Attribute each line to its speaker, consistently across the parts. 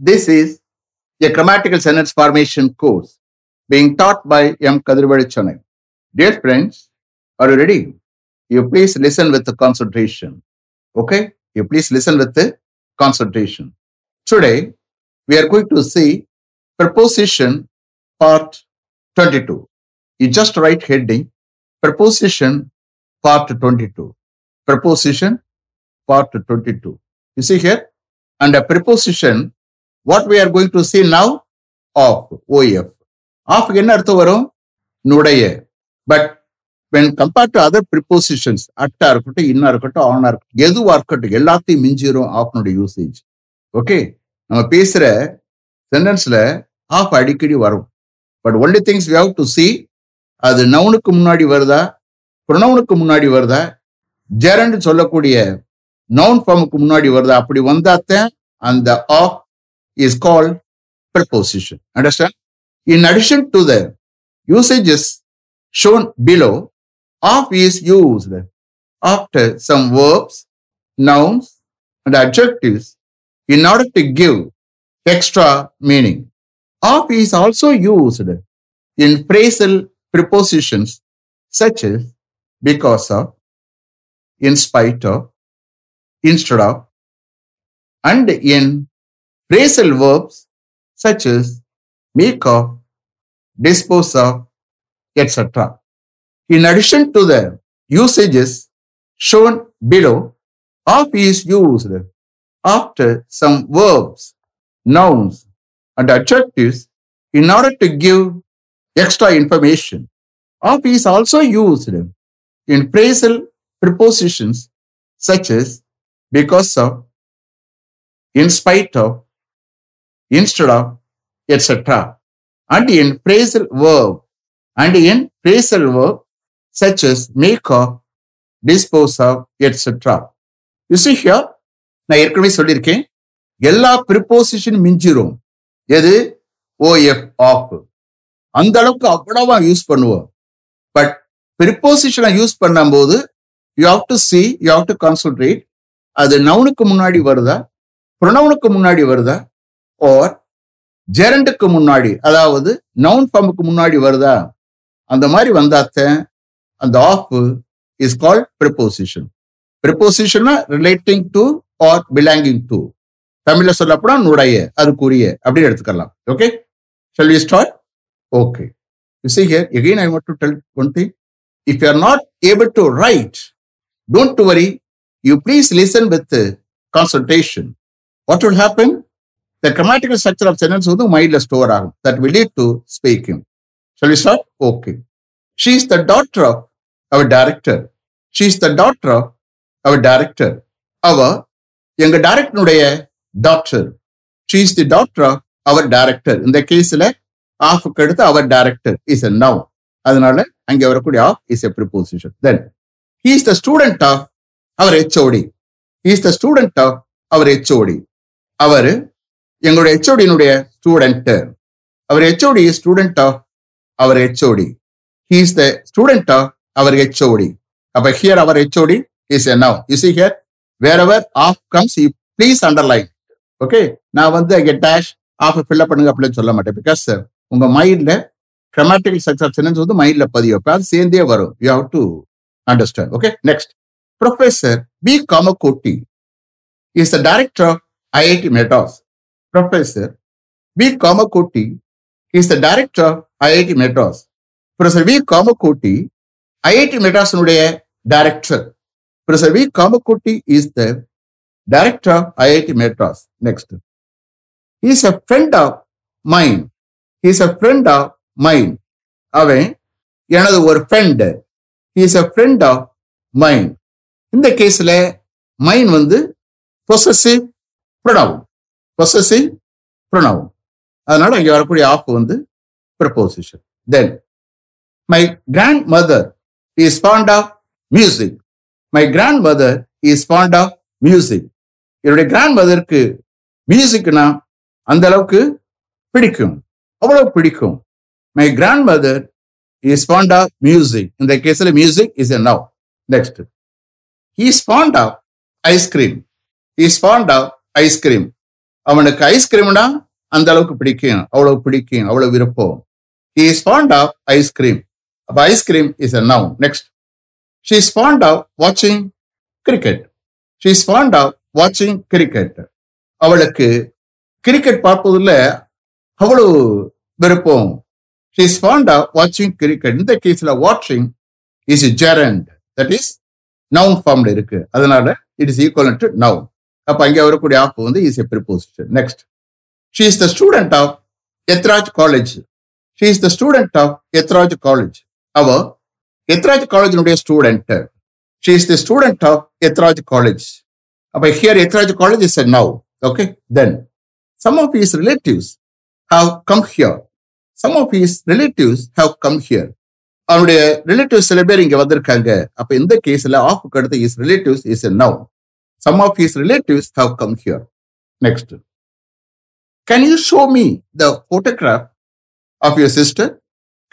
Speaker 1: This is a grammatical sentence formation course being taught by M. Kadirvadi. Dear friends, are you ready? You please listen with the concentration. Okay? You please listen with the concentration. Today, we are going to see preposition part 22. You just write heading preposition part 22. Preposition part 22. You see here? Under preposition, what we are going to see now of O F ஆஃப்க்கு என்ன அர்த்தம் வரும்? நுடைய. But when compared to other prepositions அட்டா இருக்கட்டும் இன்னா இருக்கட்டும் ஆனா இருக்கட்டும் எதுவா இருக்கட்டும் எல்லாத்தையும் மிஞ்சிரும் ஆஃப்னுடைய யூசேஜ் ஓகே நம்ம பேசுற சென்டென்ஸ்ல ஆஃப் அடிக்கடி வரும். But only things we have to see அது நவுனுக்கு முன்னாடி வருதா? ப்ரொனவுனுக்கு முன்னாடி வருதா? ஜெரண்ட் சொல்லக்கூடிய நவுன் ஃபார்முக்கு முன்னாடி வருதா? அப்படி வந்தாத்தான் அந்த of is called preposition. Understand? In addition to the usages shown below, of is used after some verbs, nouns, and adjectives in order to give extra meaning. Of is also used in phrasal prepositions such as because of, in spite of, instead of, and in phrasal verbs such as make of, dispose of, etc. In addition to the usages shown below, of is used after some verbs, nouns, and adjectives in order to give extra information. Of is also used in phrasal prepositions such as because of, in spite of, instead of, etc. And in phrasal verb, and in phrasal verb such as make of, dispose of, etc. You see here, நான் ஏற்கனவே சொல்லியிருக்கேன். எல்லா preposition மிஞ்சிரும். எது? OF of அந்த அளவுக்கு அவ்வளவா use பண்ணுவோம். But ப்ரிப்போசிஷனை யூஸ் பண்ணும்போது you have to see you have to concentrate அது நவுனுக்கு முன்னாடி வருதா? ப்ரொனவுனுக்கு முன்னாடி வருதா? ஓர் ஜெரண்டுக்கு முன்னாடி அதாவது நவுன் ஃபார்முக்கு முன்னாடி வருதா? அந்த மாதிரி வந்தாத்த அந்த of is called preposition ப்ரிப்போசிஷனா relating to or belonging to தமிழ்ல சொல்லப்போனா நுடைய அதுக்குரிய அப்படின்னு எடுத்துக்கலாம். Okay shall we start okay you see here again i want to tell one thing. If you are not able to write don't worry. You please listen with concentration what will happen? The grammatical structure of sentence வந்து மைண்ட்ல store ஆகும் that will lead to speaking சொல்லி sir okay she is the doctor of our director she is the doctor of our director அவ எங்க டைரக்டனுடைய doctor she is the doctor of our director இந்த கேஸ்ல ஆஃப்க்கு அடுத்து our director is a noun அதனால அங்கே வரக்கூடிய of is a preposition then he is the student of our HOD he is the student of our HOD அவர் எங்களுடைய ஹெச்ஓடியினுடைய student our HOD student of our HOD he is the student of our HOD அப்ப here our HOD is an noun you hear wherever of comes you please underline okay நான் வந்து அங்கே dash of fill up பண்ணுங்க அப்படின்னு சொல்ல மாட்டேன். Because உங்க மைண்ட்ல கிரமாட்டிக்கல் ஸ்ட்ரக்சர் சென்டென்ஸ் வந்து மைண்ட்ல பதிவு அப்ப அது சேர்ந்தே வரும். You have to understand okay next professor B Kamakoti is the director of IIT Madras Professor B. Kamakoti is the director of IIT Madras. Professor V. Kamakoti, IIT Madras னுடைய director. Professor V. Kamakoti is the director of IIT Madras. Next. He is a friend of mine. He is a friend of mine. அவன் எனது ஒரு friend he is a friend of mine. இந்த கேஸ்ல மைன் வந்து possessive pronoun. Possessive ப்ரொனவும் அதனால இங்கே வரக்கூடிய of வந்து preposition then my grandmother is fond of music my grandmother is fond of music என்னுடைய கிராண்ட் மதருக்கு மியூசிக்னா அந்த அளவுக்கு பிடிக்கும். அவ்வளவு பிடிக்கும். My grandmother is fond of music இந்த கேஸில் music is a noun next is fond of ice cream is fond of ice cream அவனுக்கு ஐஸ்கிரீம்னா அந்த அளவுக்கு பிடிக்கும் அவ்வளவு பிடிக்கும் அவ்வளவு விருப்பம் he is fond of ice cream அப்போ ice cream is a noun next she is fond of வாட்சிங் cricket she is fond of வாட்சிங் கிரிக்கெட் அவளுக்கு கிரிக்கெட் பார்ப்பதில் அவ்வளவு விருப்பம் ஷீ இஸ் ஃபாண்ட் ஆஃப் வாட்சிங் கிரிக்கெட் இந்த கேஸில் வாட்சிங் is gerund that is noun ஃபார்ம்ல இருக்கு அதனால it is equal to noun அப்ப அங்கே வரக்கூடிய ஆப் வந்து is a preposition next she is the student of Ethiraj college she is the student of Ethiraj college அவ எத்ராஜ் காலேஜினுடைய student she is the student of Ethiraj college அப்ப here Ethiraj College is a noun okay then some of his relatives have come here some of his relatives have come here அவனுடைய relatives சில பேர் இங்க வந்திருக்காங்க. அப்ப இந்த கேஸ்ல ஆஃப் அடுத்து is relatives is a noun some of his relatives have come here. Next. Can you show me the photograph of your sister?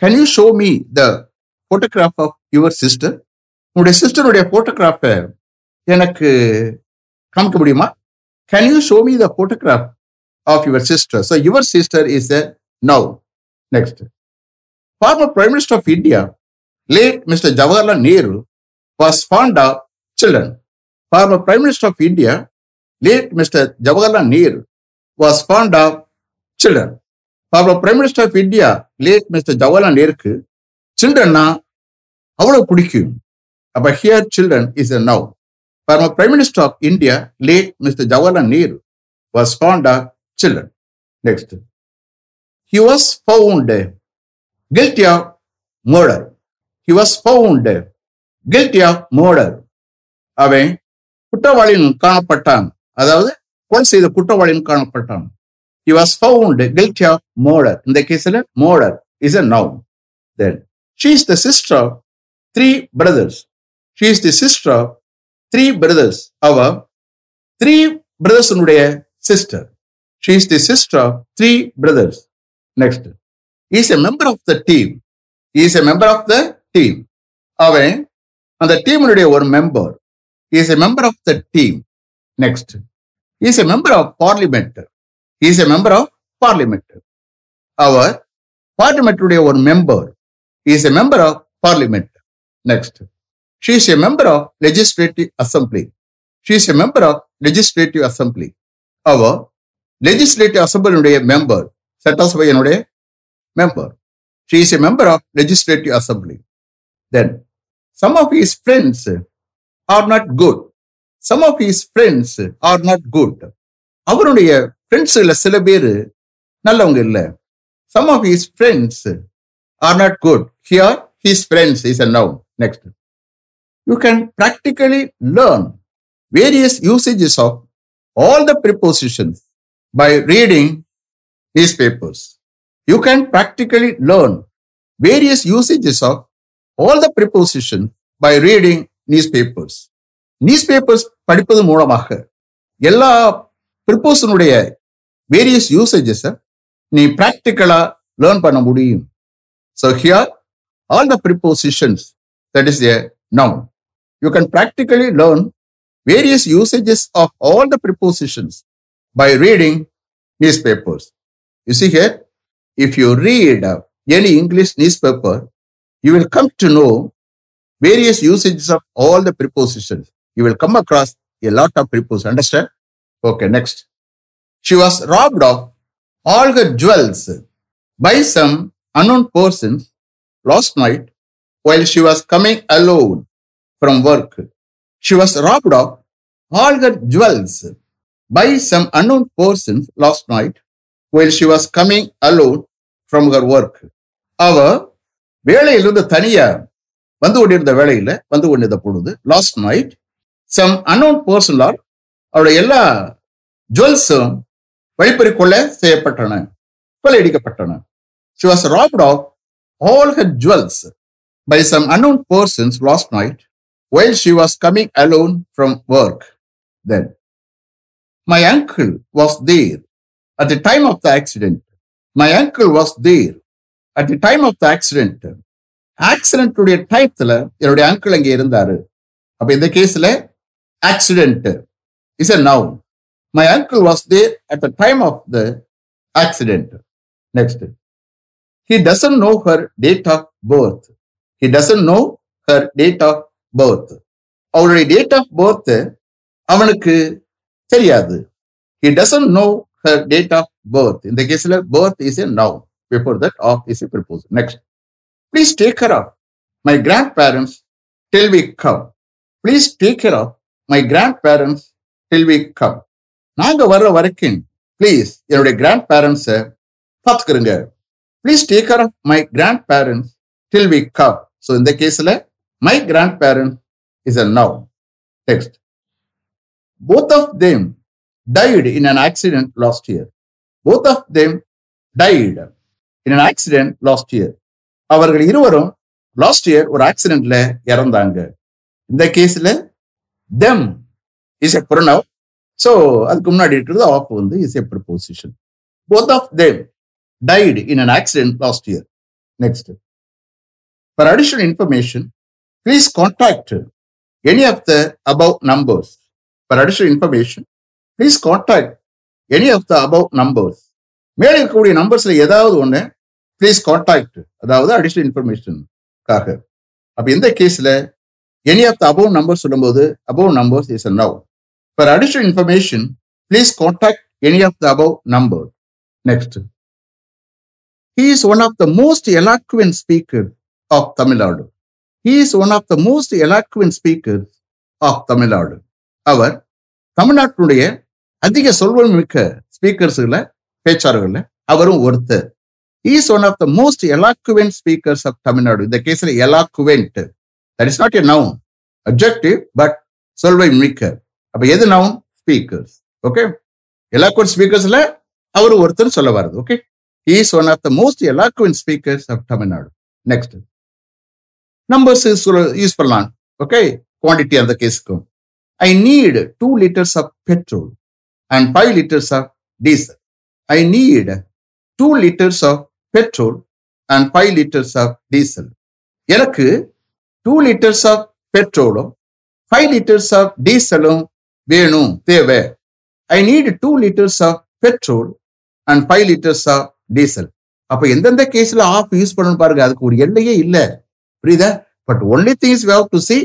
Speaker 1: Can you show me the photograph of your sister? உங்களுடைய சிஸ்டருடைய போட்டோகிராஃபை எனக்கு காமிக்க முடியுமா can you show me the photograph of your sister so your sister is a noun next former prime minister of India late mister Jawaharlal Nehru was fond of children former Prime Minister of India, late Mr. Jawaharlal Nehru, was fond of children. Former Prime Minister of India, late Mr. Jawaharlal Nehru, சில்ட்ரன்னா அவ்வளவு பிடிக்கும் அப்ப here children is a noun former prime minister of India late mister Jawaharlal Nehru was fond of children next he was found guilty of murder he was found guilty of murder அவன் குற்றவாளியின் காணப்பட்டான் அதாவது கொலை செய்த குற்றவாளியின் காணப்பட்டான் he was found guilty of murder இந்த கேஸ்ல murder is a noun then she is the sister of three brothers she is the sister of three brothers அவ three brothers sister she is the sister of three brothers next he is a member of the team he is a member of the team அவன் அந்த டீமினுடைய ஒரு member he is a member of the team. Next, he is a member of parliament. He is a member of parliament. Our parliament today one member. He is a member of parliament. Next, she is a member of legislative assembly. She is a member of legislative assembly. Our legislative assembly member. சட்டசபையினுடைய member. She is a member of legislative assembly. Then, some of his friends are not good some of his friends are not good அவருடைய ஃப்ரெண்ட்ஸ்ல சில பேர் நல்லவங்க இல்ல. Some of his friends are not good here his friends is a noun next you can practically learn various usages of all the prepositions by reading newspapers you can practically learn various usages of all the preposition by reading newspapers newspapers படிப்பது மூலமாக எல்லா ப்ரிப்போசனுடைய various usages நீ ப்ராக்டிக்கலா learn பண்ண முடியும். So here all the prepositions that is a noun you can practically learn various usages of all the prepositions by reading newspapers you see here if you read any English newspaper you will come to know various usages of all the prepositions. You will come across a lot of prepositions. Understand? Okay, next. She was robbed of all her jewels by some unknown persons last night while she was coming alone from work. She was robbed of all her jewels by some unknown persons last night while she was coming alone from her work. அவ வேலையிலிருந்து தனியா வந்து கொண்டிருந்த வேலையில வந்து கொண்டிருந்த பொழுது last night some unknown பர்சனலால் அவருடைய எல்லா ஜுவல்ஸும் வழிப்பறி கொள்ள செய்யப்பட்டன. கொள்ளையடிக்கப்பட்டன she was robbed of all her jewels by some unknown persons last night while she was coming alone from work then my uncle was there at the time of the accident my uncle was there at the time of the accident ஆக்சிடென்ட்டுடைய டைத்துல என்னுடைய uncle அங்கே இருந்தாரு அப்ப இந்த கேஸ்ல accident is a noun my uncle was there at the time of the accident next he doesn't know her date of birth he doesn't know her date of birth அவருடைய date of birth அவனுக்கு தெரியாது he doesn't know her date of birth இந்த கேஸ்ல birth is a noun before that of is a preposition next please take care of my grandparents till we come. Please take care of my grandparents till we come. நாங்க வர்ற வரைக்கும் please என்னுடைய grand பேரண்ட்ஸை பார்த்துக்கிறங்க please take care of my grandparents till we come so இந்த கேஸில் my grandparent is a noun next both of them died in an accident last year both of them died in an accident last year அவர்கள் இருவரும் last year ஒரு ஆக்சிடென்ட்ல இறந்தாங்க. இந்த கேஸ்ல them is a pronoun so அதுக்கு முன்னாடி இருக்கிறது ஆஃப் வந்து is a preposition both of them died in an accident last year next for additional information please contact any of the above numbers for additional information please contact any of the above numbers மேலே இருக்கக்கூடிய நம்பர்ஸ்ல ஏதாவது ஒன்று please contact அதாவது additional இன்ஃபர்மேஷனுக்காக அப்போ இந்த கேஸ்ல any of the above number சொல்லும்போது above numbers is a noun for additional information please contact any of the above number next he is one of the most eloquent speaker of Tamil Nadu he is one of the most eloquent speaker of Tamil Nadu அவர் தமிழ்நாட்டினுடைய அதிக சொல்வன் மிக்க ஸ்பீக்கர்ஸுகளை பேச்சாளர்களில் அவரும் ஒருத்தர் is one of the most eloquent speakers of Tamil Nadu இந்த கேஸ்ல eloquent that is not a noun adjective but சொல்வை மிக்க. அப்ப எது நவுன் ஸ்பீக்கர்ஸ் ஓகே எலாக்குவன் ஸ்பீக்கர்ஸ்ல அவர் ஒருத்தர் சொல்ல வர்றது. Okay is one of the most eloquent speakers of Tamil Nadu next numbers use பண்ணலாம் ஓகே குவான்டிட்டி அந்த கேஸுக்கும் I need two litres of petrol and five litres of diesel I need two litres of petrol and five litres of diesel எனக்கு two litres of பெட்ரோலும் five litres of டீசலும் வேணும் தேவை. I need two litres of petrol and five litres of diesel அப்ப எந்தெந்த கேஸ்ல of use பண்ணணும் பாருங்க அதுக்கு ஒரு எல்லையே இல்லை. புரியுதா? But only things we do see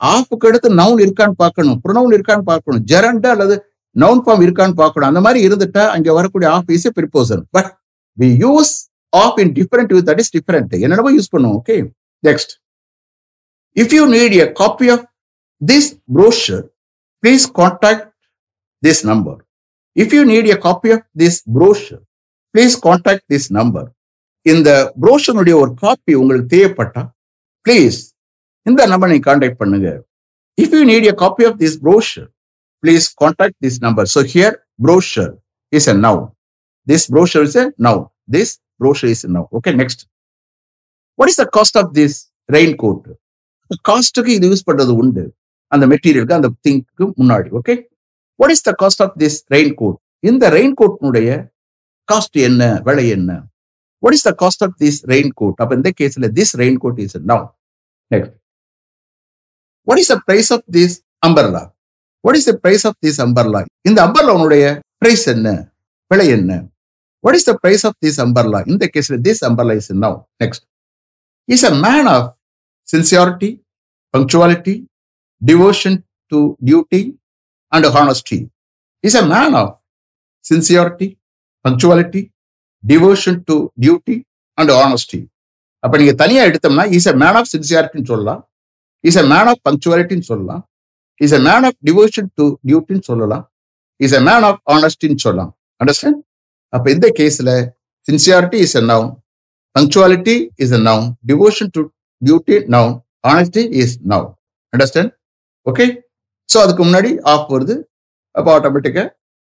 Speaker 1: ஆஃப்க்கு அடுத்து நவுன் இருக்கான்னு பார்க்கணும் ப்ரொனவுன் இருக்கான்னு பார்க்கணும் ஜெரண்ட் அல்லது நவுன் ஃபார்ம் இருக்கான்னு பார்க்கணும். அந்த மாதிரி இருந்துட்டா அங்கே வரக்கூடிய of is preposition but we use of in different that is different என்னென்னவோ யூஸ் பண்ணுவோம் okay next if you need a copy of this brochure please contact this number. If you need a copy of this brochure, please contact this number. இந்த ப்ரோஷனுடைய ஒரு copy உங்களுக்கு தேவைப்பட்டா please இந்த number நீங்க contact பண்ணுங்க. If you need a copy of this brochure please contact this number so here brochure is a now this brochure is a now this brochure is now okay next what is the cost of this raincoat காஸ்ட்டுக்கு இது use பண்றது உண்டு. அந்த மெட்டீரியலுக்கு அந்த திங்க்கு முன்னாடி okay what is the cost of this raincoat இந்த ரெயின் கோட்னுடைய காஸ்ட் என்ன? விலை என்ன? What is the cost of this raincoat அப்ப இந்த கேஸ்ல this raincoat is now next what is the price of this umbrella what is the price of this umbrella இந்த அம்பர்லாவுடைய பிரைஸ் என்ன? விலை என்ன? What is the price of this umbrella இந்த கேஸ்ல this umbrella is now next is a man of sincerity punctuality devotion to duty and honesty. He's a man of sincerity, punctuality, devotion to duty and honesty அப்ப நீங்க தனியா எடுத்தோம்னா is a man of சின்சியாரிட்டின்னு சொல்லலாம். Is a man of பங்க்சுவாலிட்டின்னு சொல்லலாம். Is a man of devotion to டியூட்டின்னு சொல்லலாம். Is a man of ஆனஸ்டின்னு சொல்லலாம். அண்டர்ஸ்டாண்ட் அப்ப இந்த கேஸ்ல sincerity is a noun punctuality is a noun devotion to duty noun honesty is noun understand okay so அதுக்கு முன்னாடி ஆஃப் வருது. அப்போ ஆட்டோமேட்டிக்கா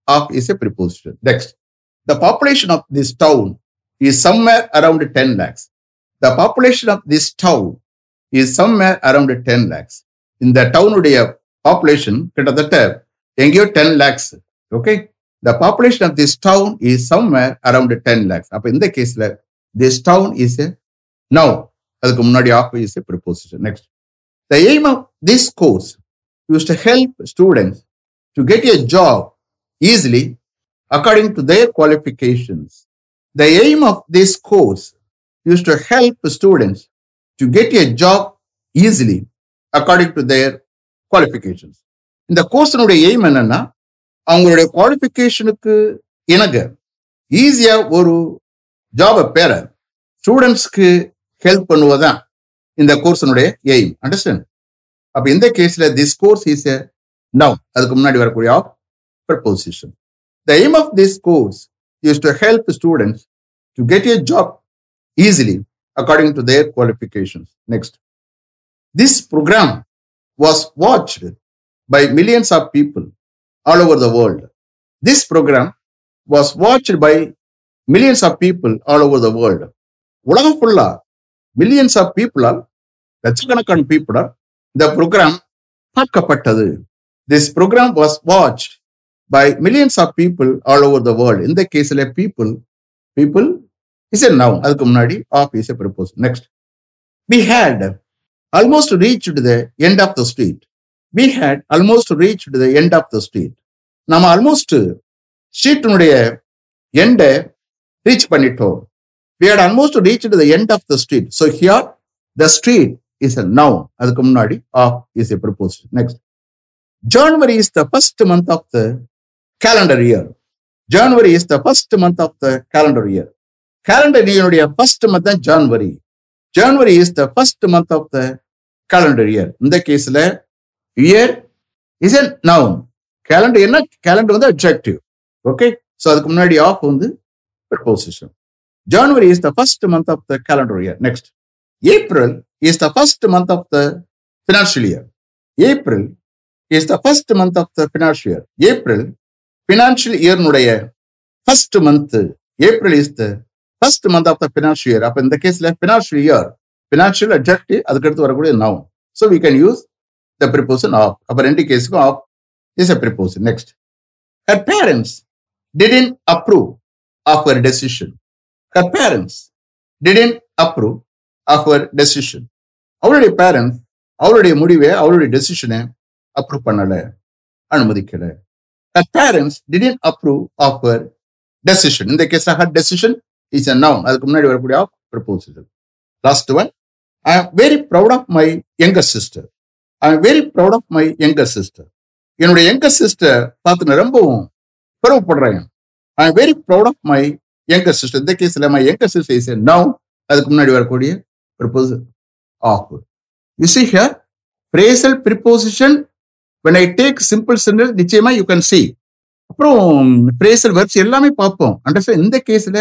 Speaker 1: of is a preposition next the population of this town is somewhere around ten lakhs the population of this town is somewhere around ten lakhs இந்த டவுனுடைய population கிட்டத்தட்ட எங்கேயோ ten lakhs okay the population of this town is somewhere around ten lakhs அப்போ இந்த கேஸ்ல this town is a noun அதுக்கு முன்னாடி of is a preposition next the aim of this course used to help students to get a job easily according to their qualifications. The aim of this course is to help students to get a job easily according to their qualifications. இந்த கோர்ஸினுடைய aim என்னன்னா அவங்களுடைய குவாலிஃபிகேஷனுக்கு இணங்க. ஈஸியா ஒரு ஜாபை பெற ஸ்டூடெண்ட்ஸ்க்கு ஹெல்ப் பண்ணுவதுதான் இந்த கோர்ஸினுடைய எய்ம் அண்டர்ஸ்டாண்ட் அப்ப இந்த கேஸ்ல this course is a noun அதுக்கு முன்னாடி வரக்கூடிய of preposition the aim of this course is to help students to get a job easily according to their qualifications next this programme was watched by millions of people. All over the world. This program was watched by millions of people all over the world. உலகம் ஃபுல்லா millions of பீப்புளால் லட்சக்கணக்கான பீப்புளால் இந்த program பார்க்கப்பட்டது. This programme was watch by millions of people all over the world இந்த கேஸில் people people is a noun அதுக்கு முன்னாடி of is a preposition next we had almost reach the end of the street we had almost reach the end of the street நம்ம almost ஸ்ட்ரீட்னுடைய எண்டை reach பண்ணிட்டோம் we had almost reach the end of the street so here the street is noun அதுக்கு முன்னாடி of is a preposition next January is the first month of the calendar year January is the first month of the calendar year calendar இயருடைய first month தான் January January is the first month of the calendar year இந்த கேஸ்ல year is an noun calendar என்ன? Calendar வந்து objective okay so அதுக்கு முன்னாடி of வந்து preposition January is the first month of the calendar year next April is the first month of the financial year April is the first month of the financial year April financial இயர்னுடைய first month April is the first month of the financial year அப்போ இந்த கேஸ்ல financial year financial objective அதுக்கடுத்து வரக்கூடிய noun so we can use the preposition of அப்போ ரெண்டு கேஸுக்கும் of is a preposition next her parents didn't approve of her decision her parents didn't approve of her decision அவருடைய parents அவருடைய முடிவை அவருடைய டெசிஷனை approve பண்ணலை அனுமதிக்கல her parents didn't approve of her decision. In the case of her decision, is a அதுக்கு முன்னாடி வரக்கூடிய of preposition last one I am very proud of my younger sister I am very proud of my younger sister என்னுடைய younger sister பார்த்து ரொம்பவும் பெருமைப்படுறேன் I am very proud of my younger sister இந்த கேஸ்ல my younger sister is noun அதுக்கு முன்னாடி வரக்கூடிய preposition of you see here phrasal preposition when I take simple sentence நிச்சயமா யூ கேன் சி அப்புறம் பிரேசல் வெர்ப்ஸ் எல்லாமே பார்ப்போம். அண்டர்ஸ்டாண்ட் இந்த கேஸ்ல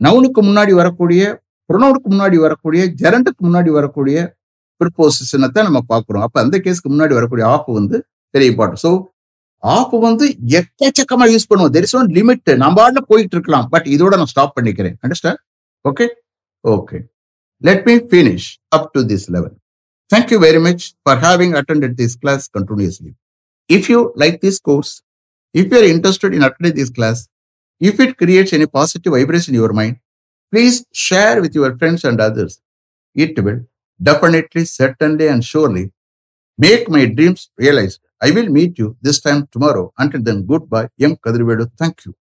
Speaker 1: நவுனுக்கு முன்னாடி வரக்கூடிய ப்ரொனவுனுக்கு முன்னாடி வரக்கூடிய ஜெரண்டுக்கு முன்னாடி வரக்கூடிய ப்ரிப்போசிஷனை தான் நம்ம பார்க்குறோம் அப்ப அந்த கேஸ்க்கு முன்னாடி வரக்கூடிய ஆஃப் வந்து வெரி இம்பார்ட்டன்ட் ஸோ ஆஃப் வந்து எக்கச்சக்கமா யூஸ் பண்ணுவோம் தெர் இஸ் ஒன் லிமிட் நம்ம ஆட்ல போயிட்டு இருக்கலாம் பட் இதோட நான் ஸ்டாப் பண்ணிக்கிறேன் understand okay okay let me finish up to this level Thank you very much for having attended this class continuously. If you like this course, if you are interested in attending this class, if it creates any positive vibration in your mind, please share with your friends and others. It will definitely, certainly, and surely make my dreams realized. I will meet you this time tomorrow. Until then, goodbye. M. Kadrivedu. Thank you.